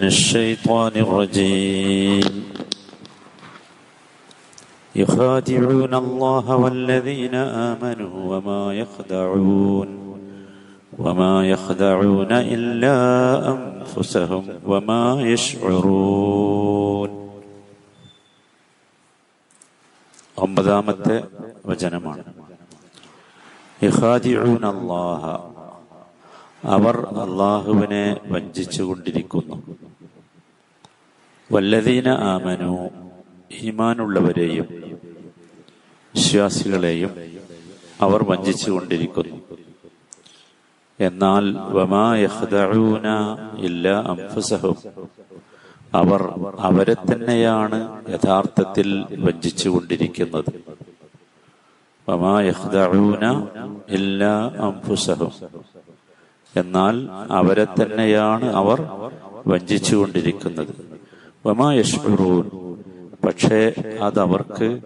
أعوذ بالله من الشيطان الرجيم يخادعون الله والذين آمنوا وما يخدعون وما يخدعون إلا أنفسهم وما يشعرون ഒമ്പതാമത്തെ വചനമാണ് ഇഖാദിഊന അല്ലാഹ അവർ അള്ളാഹുവിനെ വഞ്ചിച്ചുകൊണ്ടിരിക്കുന്നു വല്ലതീന ആമനു ഈമാനുള്ളവരെയും വിശ്വാസികളെയും അവർ വഞ്ചിച്ചുകൊണ്ടിരിക്കുന്നു. എന്നാൽ വമാ യഖ്ദഊന ഇല്ല അംഫസഹും അവർ അവരെ തന്നെയാണ് യഥാർത്ഥത്തിൽ വഞ്ചിച്ചുകൊണ്ടിരിക്കുന്നത്. വമാ യഖ്ദഊന ഇല്ല അംഫുസഹും എന്നാൽ അവരെ തന്നെയാണ് അവർ വഞ്ചിച്ചുകൊണ്ടിരിക്കുന്നത്. വമാ യഷ്ഉറൂൻ പക്ഷേ അതവർക്ക്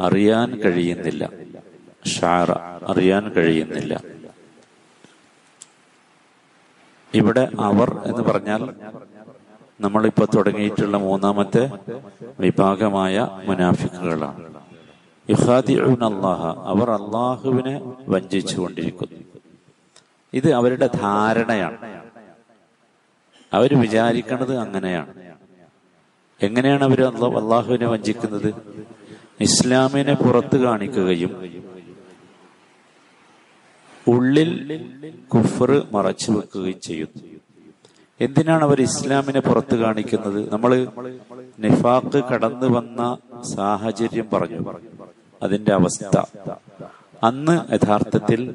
അറിയാൻ കഴിയുന്നില്ല. ഷാറ അറിയാൻ കഴിയുന്നില്ല. ഇവിടെ അവർ എന്ന് പറഞ്ഞാൽ നമ്മളിപ്പോ തുടങ്ങിയിട്ടുള്ള മൂന്നാമത്തെ വിഭാഗമായ മുനാഫിക്കുകളാണ് ഇഹാദിഉൻ അള്ളാഹ അവർ അള്ളാഹുവിനെ വഞ്ചിച്ചുകൊണ്ടിരിക്കുന്നു. ഇത് അവരുടെ ധാരണയാണ്. അവർ വിചാരിക്കുന്നത് അങ്ങനെയാണ്. എങ്ങനെയാണ് അവർ അള്ളാഹുവിനെ വഞ്ചിക്കുന്നത്? ഇസ്ലാമിനെ പുറത്ത് കാണിക്കുകയും ഉള്ളിൽ കുഫർ മറച്ചു വെക്കുകയും ചെയ്യുന്നു എന്തിനാണ് അവർ ഇസ്ലാമിനെ പുറത്ത് കാണിക്കുന്നത്? നമ്മൾ നിഫാക്ക് കടന്നു വന്ന സാഹചര്യം പറഞ്ഞു. അതിന്റെ അവസ്ഥ. അന്ന് യഥാർത്ഥത്തിൽ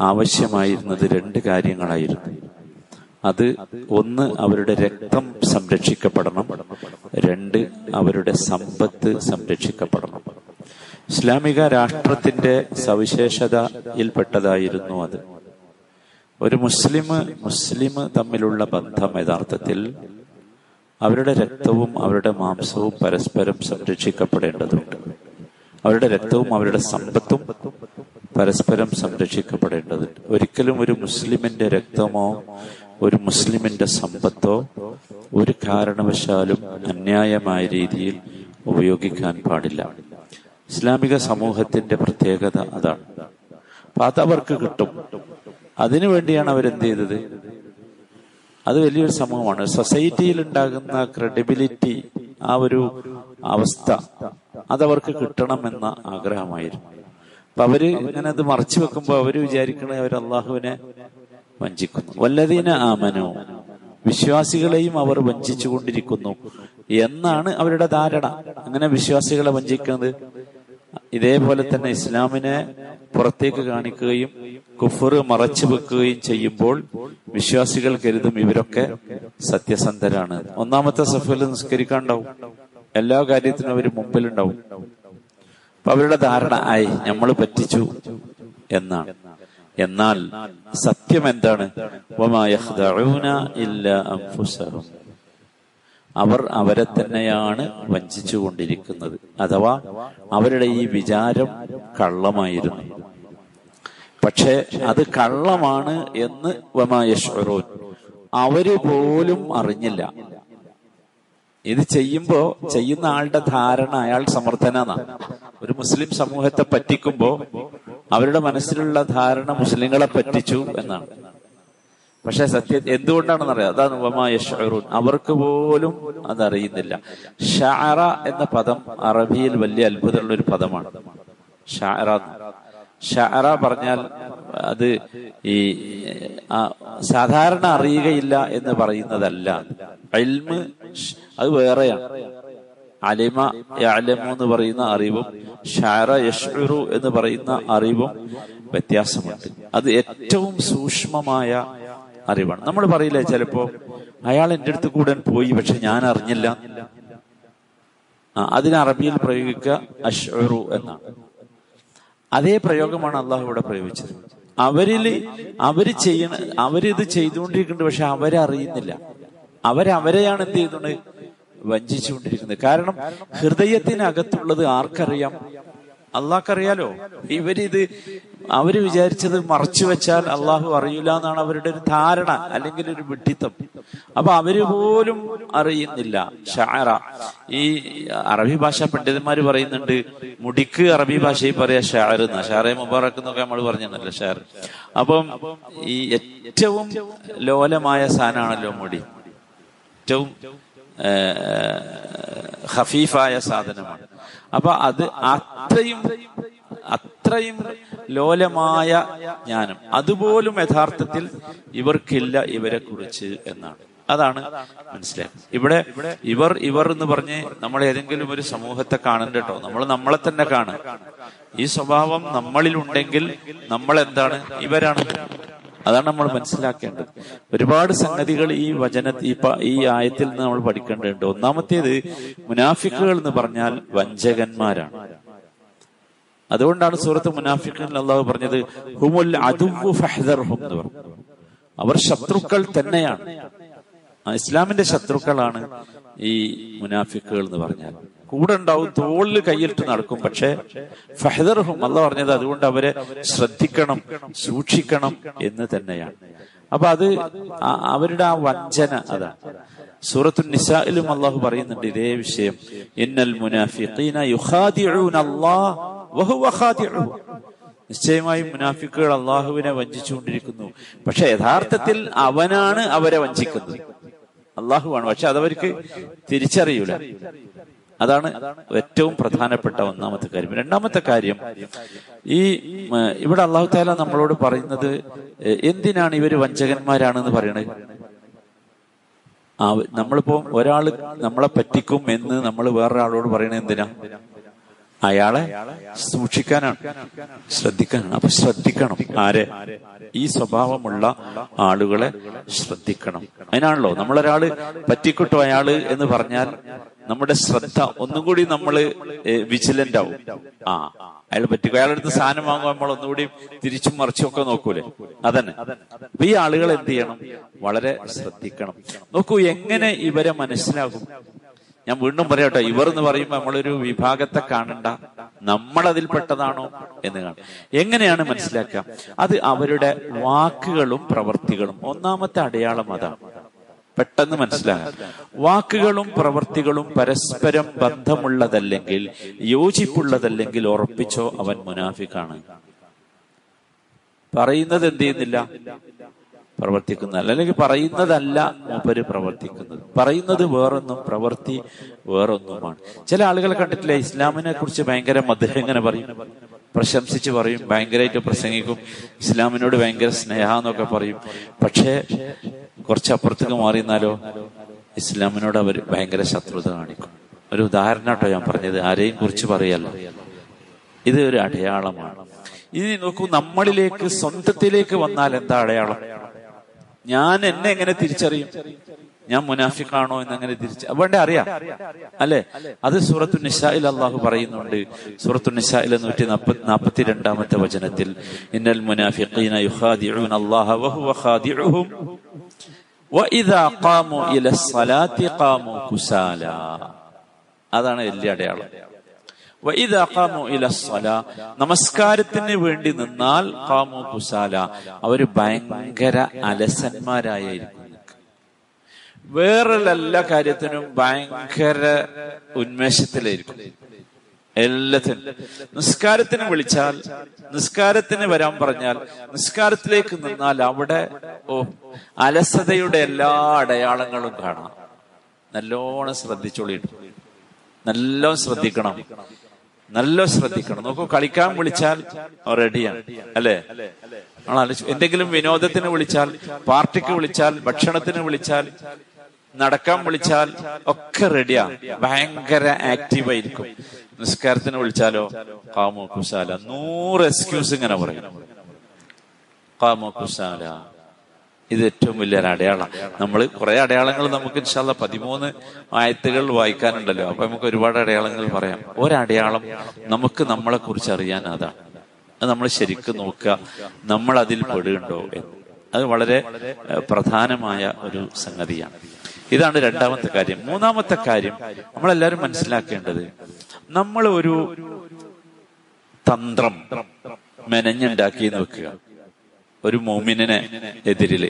ആവശ്യമായിരുന്നത് രണ്ട് കാര്യങ്ങളായിരുന്നു. അത് ഒന്ന് അവരുടെ രക്തം സംരക്ഷിക്കപ്പെടണം. രണ്ട് അവരുടെ സമ്പത്ത് സംരക്ഷിക്കപ്പെടണം. ഇസ്ലാമിക രാഷ്ട്രത്തിന്റെ സവിശേഷതയിൽപ്പെട്ടതായിരുന്നു അത്. ഒരു മുസ്ലിം മുസ്ലിം തമ്മിലുള്ള ബന്ധം യഥാർത്ഥത്തിൽ അവരുടെ രക്തവും അവരുടെ മാംസവും പരസ്പരം സംരക്ഷിക്കപ്പെടേണ്ടതുണ്ട്. അവരുടെ രക്തവും അവരുടെ സമ്പത്തും പരസ്പരം സംരക്ഷിക്കപ്പെടേണ്ടതുണ്ട്. ഒരിക്കലും ഒരു മുസ്ലിമിന്റെ രക്തമോ ഒരു മുസ്ലിമിന്റെ സമ്പത്തോ ഒരു കാരണവശാലും അന്യായമായ രീതിയിൽ ഉപയോഗിക്കാൻ പാടില്ല. ഇസ്ലാമിക സമൂഹത്തിന്റെ പ്രത്യേകത അതാണ്. അപ്പൊ അതവർക്ക് കിട്ടും. അതിനു വേണ്ടിയാണ് അവരെന്ത് ചെയ്തത്? അത് വലിയൊരു സമൂഹമാണ്. സൊസൈറ്റിയിൽ ഉണ്ടാകുന്ന ക്രെഡിബിലിറ്റി ആ ഒരു അവസ്ഥ അതവർക്ക് കിട്ടണമെന്ന ആഗ്രഹമായിരുന്നു. അപ്പൊ അവർ ഇങ്ങനെ അത് മറച്ചു വെക്കുമ്പോ അവർ വിചാരിക്കണേ അവർ അള്ളാഹുവിനെ വഞ്ചിക്കുന്നു. വല്ലതീന ആമനോ വിശ്വാസികളെയും അവർ വഞ്ചിച്ചു കൊണ്ടിരിക്കുന്നു എന്നാണ് അവരുടെ ധാരണ. അങ്ങനെ വിശ്വാസികളെ വഞ്ചിക്കുന്നത്? ഇതേപോലെ തന്നെ ഇസ്ലാമിനെ പുറത്തേക്ക് കാണിക്കുകയും കുഫർ മറച്ചു വെക്കുകയും ചെയ്യുമ്പോൾ വിശ്വാസികൾ കരുതും ഇവരൊക്കെ സത്യസന്ധരാണ്. ഒന്നാമത്തെ സഫയിൽ നിസ്കരിക്കാണ്ടാവും എല്ലാ കാര്യത്തിനും അവർ മുമ്പിലുണ്ടാവും. അപ്പൊ അവരുടെ ധാരണ ആയി നമ്മൾ പറ്റിച്ചു എന്നാണ്. എന്നാൽ സത്യം എന്താണ് അവർ അവരെ തന്നെയാണ് വഞ്ചിച്ചു കൊണ്ടിരിക്കുന്നത് അഥവാ അവരുടെ ഈ വിചാരം കള്ളമായിരുന്നു. പക്ഷേ അത് കള്ളമാണ് എന്ന് വമായശ്വരോ അവർ പോലും അറിഞ്ഞില്ല. ഇത് ചെയ്യുമ്പോ ചെയ്യുന്ന ആളുടെ ധാരണ അയാൾ സമർത്ഥനാണ് ഒരു മുസ്ലിം സമൂഹത്തെ പറ്റിക്കുമ്പോ അവരുടെ മനസ്സിലുള്ള ധാരണ മുസ്ലിങ്ങളെ പറ്റിച്ചു എന്നാണ്. പക്ഷെ സത്യ എന്തുകൊണ്ടാണെന്ന് അറിയാം അതാണ് വമായഷറൂൻ അവർക്ക് പോലും അതറിയുന്നില്ല. ഷാറ എന്ന പദം അറബിയിൽ വലിയ അത്ഭുതമുള്ള ഒരു പദമാണ് ഷാറ ഷാറ പറഞ്ഞാൽ അത് ഈ സാധാരണ അറിയുകയില്ല എന്ന് പറയുന്നതല്ല. അത് വേറെയാണ്. അലിമ യാലമു എന്ന് പറയുന്ന അറിവും ഷാര യഷ്റു എന്ന് പറയുന്ന അറിവും വ്യത്യാസമുണ്ട്. അത് ഏറ്റവും സൂക്ഷ്മമായ അറിവാണ്. നമ്മൾ പറയില്ലേ ചിലപ്പോ അയാൾ എന്റെ അടുത്ത് കൂടെ പോയി പക്ഷെ ഞാൻ അറിഞ്ഞില്ല. അതിന് അറബിയിൽ പ്രയോഗിക്കുക അഷ്റു എന്നാണ്. അതേ പ്രയോഗമാണ് അള്ളാഹു ഇവിടെ പ്രയോഗിച്ചത്. അവരിൽ അവർ ചെയ്യണ അവരിത് ചെയ്തുകൊണ്ടിരിക്കുന്നുണ്ട് പക്ഷെ അവരറിയുന്നില്ല. അവരവരെയാണ് എന്ത് ചെയ്യുന്നത്? വഞ്ചിച്ചുകൊണ്ടിരിക്കുന്നത്. കാരണം ഹൃദയത്തിനകത്തുള്ളത് ആർക്കറിയാം? അള്ളാഹ്ക്കറിയാലോ? ഇവരിത് അവർ വിചാരിച്ചത് മറച്ചു വെച്ചാൽ അള്ളാഹു അറിയില്ല എന്നാണ് അവരുടെ ഒരു ധാരണ അല്ലെങ്കിൽ ഒരു വിഡ്ഢിത്തം. അപ്പൊ അവർ പോലും അറിയുന്നില്ല. ഷാറ ഈ അറബി ഭാഷ പണ്ഡിതന്മാർ പറയുന്നുണ്ട് മുടിക്ക് അറബി ഭാഷയിൽ പറയാ ഷാർ എന്ന. ഷാറെ മുബാറക്ക് എന്നൊക്കെ നമ്മൾ പറഞ്ഞല്ലോ ഷാർ അപ്പം ഈ ഏറ്റവും ലോലമായ സാധനമാണല്ലോ മുടി. ഏറ്റവും ഹഫീഫായ സാധനമാണ്. അപ്പൊ അത് അത്രയും അത്രയും ലോലമായ ജ്ഞാനം. അതുപോലും യഥാർത്ഥത്തിൽ ഇവർക്കില്ല ഇവരെ കുറിച്ച് എന്നാണ്. അതാണ് മനസ്സിലായത്. ഇവിടെ ഇവർ ഇവർ എന്ന് പറഞ്ഞ് നമ്മൾ ഏതെങ്കിലും ഒരു സമൂഹത്തെ കാണണ്ട കേട്ടോ. നമ്മൾ നമ്മളെ തന്നെ കാണും ഈ സ്വഭാവം നമ്മളിലുണ്ടെങ്കിൽ നമ്മൾ എന്താണ്? ഇവരാണ്. അതാണ് നമ്മൾ മനസ്സിലാക്കേണ്ടത്. ഒരുപാട് സംഗതികൾ ഈ വചന ഈ ആയത്തിൽ നിന്ന് നമ്മൾ പഠിക്കേണ്ടതുണ്ട്. ഒന്നാമത്തേത് മുനാഫിക്കുകൾ എന്ന് പറഞ്ഞാൽ വഞ്ചകന്മാരാണ്. അതുകൊണ്ടാണ് സൂറത്ത് മുനാഫിക്കൻ അള്ളാഹു പറഞ്ഞത് ഹുമുൽ എന്ന് അവർ ശത്രുക്കൾ തന്നെയാണ്. ഇസ്ലാമിന്റെ ശത്രുക്കളാണ് ഈ മുനാഫിക്കുകൾ എന്ന് പറഞ്ഞാൽ. കൂടെ ഉണ്ടാവും തോളിൽ കൈയിട്ട് നടക്കും. പക്ഷെ ഫഹദർഹും അല്ല പറഞ്ഞത് അതുകൊണ്ട് അവരെ ശ്രദ്ധിക്കണം സൂക്ഷിക്കണം എന്ന് തന്നെയാണ്. അപ്പൊ അത് അവരുടെ ആ വഞ്ചന അതാണ് സൂറത്തു നിസായിലും അള്ളാഹു പറയുന്നുണ്ട് ഇതേ വിഷയം. ഇന്നൽ നിശ്ചയമായും മുനാഫിക്കുകൾ അള്ളാഹുവിനെ വഞ്ചിച്ചുകൊണ്ടിരിക്കുന്നു. പക്ഷെ യഥാർത്ഥത്തിൽ അവനാണ് അവരെ വഞ്ചിക്കുന്നത്. അള്ളാഹുവാണ് പക്ഷെ അതവർക്ക് തിരിച്ചറിയൂല. അതാണ് ഏറ്റവും പ്രധാനപ്പെട്ട ഒന്നാമത്തെ കാര്യം. രണ്ടാമത്തെ കാര്യം ഈ ഇവിടെ അള്ളാഹു താല നമ്മളോട് പറയുന്നത് എന്തിനാണ് ഇവർ വഞ്ചകന്മാരാണെന്ന് പറയണത് ആ നമ്മളിപ്പോ ഒരാൾ നമ്മളെ പറ്റിക്കും എന്ന് നമ്മൾ വേറൊരാളോട് പറയണത് എന്തിനാ? അയാളെ സൂക്ഷിക്കാനാണ് ശ്രദ്ധിക്കാനാണ്. അപ്പൊ ശ്രദ്ധിക്കണം. ആരെ? ഈ സ്വഭാവമുള്ള ആളുകളെ ശ്രദ്ധിക്കണം. അതിനാണല്ലോ നമ്മളൊരാൾ പറ്റിക്കിട്ടോ അയാൾ എന്ന് പറഞ്ഞാൽ നമ്മുടെ ശ്രദ്ധ ഒന്നും കൂടി നമ്മൾ വിജിലന്റ് ആവും. ആ അയാൾ പറ്റും. അയാളുടെ അടുത്ത് സാധനം വാങ്ങുമ്പോൾ നമ്മൾ ഒന്നുകൂടി തിരിച്ചും മറിച്ചും ഒക്കെ നോക്കൂലേ? അതന്നെ. അപ്പൊ ഈ ആളുകൾ എന്ത് ചെയ്യണം? വളരെ ശ്രദ്ധിക്കണം. നോക്കൂ എങ്ങനെ ഇവരെ മനസ്സിലാകും? ഞാൻ വീണ്ടും പറയട്ടെ ഇവർ എന്ന് പറയുമ്പോൾ നമ്മളൊരു വിഭാഗത്തെ കാണണ്ട. നമ്മൾ അതിൽപ്പെട്ടതാണോ എന്ന് കാണും എങ്ങനെയാണ് മനസ്സിലാക്കുക? അത് അവരുടെ വാക്കുകളും പ്രവർത്തികളും. ഒന്നാമത്തെ അടയാളം അതാണ്. പെട്ടെന്ന് മനസ്സിലാകാം. വാക്കുകളും പ്രവർത്തികളും പരസ്പരം ബന്ധമുള്ളതല്ലെങ്കിൽ യോജിപ്പുള്ളതല്ലെങ്കിൽ ഉറപ്പിച്ചോ അവൻ മുനാഫിക്കാണ്. പറയുന്നത് എന്ത് ചെയ്യുന്നില്ല? പ്രവർത്തിക്കുന്നതല്ല അല്ലെങ്കിൽ പറയുന്നതല്ല മൂപ്പര് പ്രവർത്തിക്കുന്നത്. പറയുന്നത് വേറൊന്നും പ്രവൃത്തി വേറൊന്നുമാണ്. ചില ആളുകളെ കണ്ടിട്ടില്ല? ഇസ്ലാമിനെ കുറിച്ച് ഭയങ്കര മധുരം ഇങ്ങനെ പറയും. പ്രശംസിച്ച് പറയും ഭയങ്കരമായിട്ട് പ്രസംഗിക്കും. ഇസ്ലാമിനോട് ഭയങ്കര സ്നേഹ എന്നൊക്കെ പറയും. പക്ഷേ കുറച്ചപ്പുറത്തേക്ക് മാറിയെന്നാലോ? ഇസ്ലാമിനോട് അവർ ഭയങ്കര ശത്രുത കാണിക്കും. ഒരു ഉദാഹരണം കേട്ടോ ഞാൻ പറഞ്ഞത് ആരെയും കുറിച്ച് പറയല്ല. ഇത് ഒരു അടയാളമാണ്. ഇനി നോക്കൂ നമ്മളിലേക്ക് സ്വന്തത്തിലേക്ക് വന്നാൽ എന്താ അടയാളം? ഞാൻ എന്നെ എങ്ങനെ തിരിച്ചറിയും? ഞാൻ മുനാഫിക്കാണോ എന്ന് അങ്ങനെ തിരിച്ച് വേണ്ട അറിയാം. അല്ലെ? അത് സൂറത്തു നിസായിൽ അള്ളാഹു പറയുന്നുണ്ട്. സൂറത്തു നിസായിലെ നൂറ്റി നാൽപ്പത്തി രണ്ടാമത്തെ വചനത്തിൽ ഇന്നൽ മുനാഫിഖീന അല്ലാഹ കുസാല. അതാണ് വലിയ അടയാളം. നമസ്കാരത്തിന് വേണ്ടി നിന്നാൽ കാമു കുസാല. അവർ ഭയങ്കര അലസന്മാരായിരിക്കും. വേറെ എല്ലാ കാര്യത്തിനും ഭയങ്കര ഉന്മേഷത്തിലായിരിക്കും. എല്ലാത്തിനും. നിസ്കാരത്തിന് വിളിച്ചാൽ നിസ്കാരത്തിന് വരാൻ പറഞ്ഞാൽ നിസ്കാരത്തിലേക്ക് നിന്നാൽ അവിടെ ഓ അലസതയുടെ എല്ലാ അടയാളങ്ങളും കാണാം. നല്ലോണം ശ്രദ്ധിച്ചോളിയിട്ടു നല്ലോണം ശ്രദ്ധിക്കണം. നല്ല ശ്രദ്ധിക്കണം. നോക്കൂ കളിക്കാൻ വിളിച്ചാൽ റെഡിയാണ് അല്ലേ? എന്തെങ്കിലും വിനോദത്തിന് വിളിച്ചാൽ പാർട്ടിക്ക് വിളിച്ചാൽ ഭക്ഷണത്തിന് വിളിച്ചാൽ നടക്കാൻ വിളിച്ചാൽ ഒക്കെ റെഡിയാ ഭയങ്കര ആക്റ്റീവ് ആയിരിക്കും. നിസ്കാരത്തിന് വിളിച്ചാലോ? കാമോ കുശാല നൂറ് എക്സ്ക്യൂസ് ഇങ്ങനെ പറയും. കാമോ കുശാല ഇത് ഏറ്റവും വലിയൊരു അടയാളം. നമ്മൾ കുറെ അടയാളങ്ങൾ നമുക്ക് ഇൻഷാല്ല പതിമൂന്ന് ആയത്തുകൾ വായിക്കാനുണ്ടല്ലോ. അപ്പൊ നമുക്ക് ഒരുപാട് അടയാളങ്ങൾ പറയാം. ഒരടയാളം നമുക്ക് നമ്മളെ കുറിച്ച് അറിയാൻ അതാണ് അത് നമ്മൾ ശരിക്കും നോക്കുക. നമ്മൾ അതിൽ പെടുകയുണ്ടോ അത് വളരെ പ്രധാനമായ ഒരു സംഗതിയാണ്. ഇതാണ് രണ്ടാമത്തെ കാര്യം. മൂന്നാമത്തെ കാര്യം നമ്മളെല്ലാവരും മനസ്സിലാക്കേണ്ടത് നമ്മൾ ഒരു തന്ത്രം മെനഞ്ഞുണ്ടാക്കി വെക്കുക. ഒരു മോമിനെ എതിരിൽ.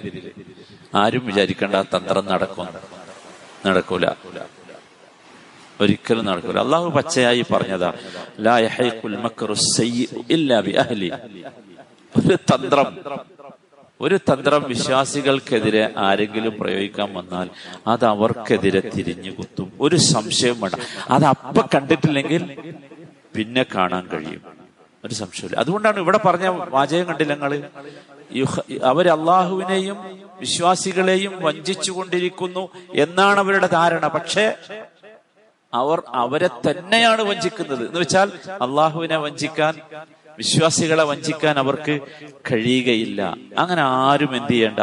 ആരും വിചാരിക്കേണ്ട ആ തന്ത്രം നടക്കും. നടക്കൂല. ഒരിക്കലും നടക്കൂല. അള്ളാഹു പച്ചയായി പറഞ്ഞതാ ലാ അഹ്ലി. ഒരു തന്ത്രം. ഒരു തന്ത്രം വിശ്വാസികൾക്കെതിരെ ആരെങ്കിലും പ്രയോഗിക്കാൻ വന്നാൽ അത് അവർക്കെതിരെ തിരിഞ്ഞു കുത്തും. ഒരു സംശയം വേണ്ട. അത് അപ്പ കണ്ടിട്ടില്ലെങ്കിൽ പിന്നെ കാണാൻ കഴിയും. ഒരു സംശയമില്ല അതുകൊണ്ടാണ് ഇവിടെ പറഞ്ഞ വാചകം കണ്ടില്ല ഞങ്ങൾ അവർ അള്ളാഹുവിനെയും വിശ്വാസികളെയും വഞ്ചിച്ചു കൊണ്ടിരിക്കുന്നു എന്നാണ് അവരുടെ ധാരണ. പക്ഷേ അവർ അവരെ തന്നെയാണ് വഞ്ചിക്കുന്നത്. എന്ന് വെച്ചാൽ അള്ളാഹുവിനെ വഞ്ചിക്കാൻ വിശ്വാസികളെ വഞ്ചിക്കാൻ അവർക്ക് കഴിയുകയില്ല. അങ്ങനെ ആരും എന്ത് ചെയ്യണ്ട?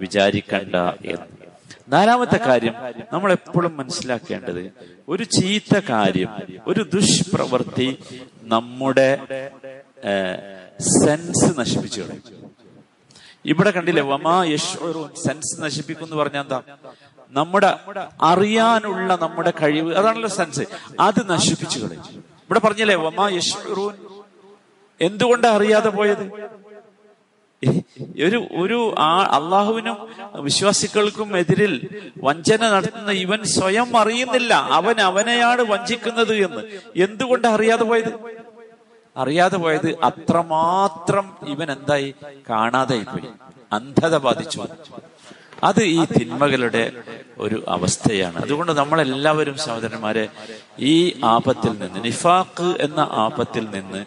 വിചാരിക്കണ്ട എന്ന്. നാലാമത്തെ കാര്യം നമ്മൾ എപ്പോഴും മനസ്സിലാക്കേണ്ടത് ഒരു ചീത്ത കാര്യം ഒരു ദുഷ്പ്രവൃത്തി നമ്മുടെ സെൻസ് നശിപ്പിച്ചു ഇവിടെ കണ്ടില്ലേ വമാ യശ്വറൂൻ സെൻസ് നശിപ്പിക്കും എന്ന് പറഞ്ഞാൽ എന്താ? നമ്മുടെ അറിയാനുള്ള നമ്മുടെ കഴിവ് അതാണല്ലോ സെൻസ്. അത് നശിപ്പിച്ചു കളയും. ഇവിടെ പറഞ്ഞില്ലേ വമാ യശ്വറൂൻ എന്തുകൊണ്ടാ അറിയാതെ പോയത്? ഒരു ഒരു ആ അള്ളാഹുവിനും വിശ്വാസികൾക്കും എതിരിൽ വഞ്ചന നടത്തുന്ന ഇവൻ സ്വയം അറിയുന്നില്ല. അവൻ അവനെയാണ് വഞ്ചിക്കുന്നത് എന്ന്. എന്തുകൊണ്ട് അറിയാതെ പോയത്? അറിയാതെ പോയത് അത്രമാത്രം ഇവൻ എന്തായി? കാണാതെ പോയി അന്ധത ബാധിച്ചു. അത് ഈ തിന്മകളുടെ ഒരു അവസ്ഥയാണ്. അതുകൊണ്ട് നമ്മളെല്ലാവരും സഹോദരന്മാരെ ഈ ആപത്തിൽ നിന്ന് നിഫാഖ് എന്ന ആപത്തിൽ നിന്ന്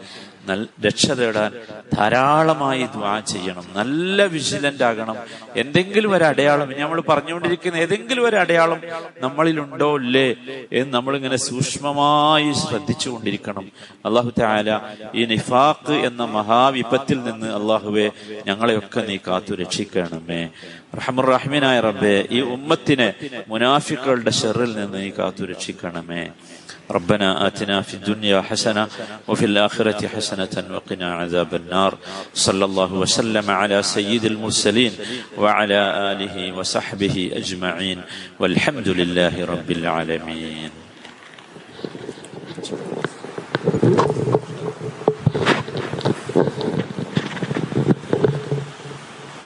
രക്ഷ തേടാൻ ധാരാളമായി ദ്വാ ചെയ്യണം. നല്ല വിജിലന്റ് ആകണം. എന്തെങ്കിലും ഒരു അടയാളം നമ്മൾ പറഞ്ഞുകൊണ്ടിരിക്കുന്ന ഏതെങ്കിലും ഒരു അടയാളം നമ്മളിൽ ഉണ്ടോ ഇല്ലേ എന്ന് നമ്മളിങ്ങനെ സൂക്ഷ്മമായി ശ്രദ്ധിച്ചു കൊണ്ടിരിക്കണം അള്ളാഹു താല ഈ നിഫാഖ് എന്ന മഹാവിപത്തിൽ നിന്ന് അള്ളാഹുവെ ഞങ്ങളെയൊക്കെ നീ കാത്തു രക്ഷിക്കണമേ റഹമുറഹ്മീനായ റബ്ബെ ഈ ഉമ്മത്തിനെ മുനാഫിക്കളുടെ ഷെറിൽ നിന്ന് നീ കാത്തു രക്ഷിക്കണമേ ربنا آتنا في الدنيا حسنة وفي الآخرة حسنة وقنا عذاب النار صلى الله وسلم على سيد المرسلين وعلى آله وصحبه أجمعين والحمد لله رب العالمين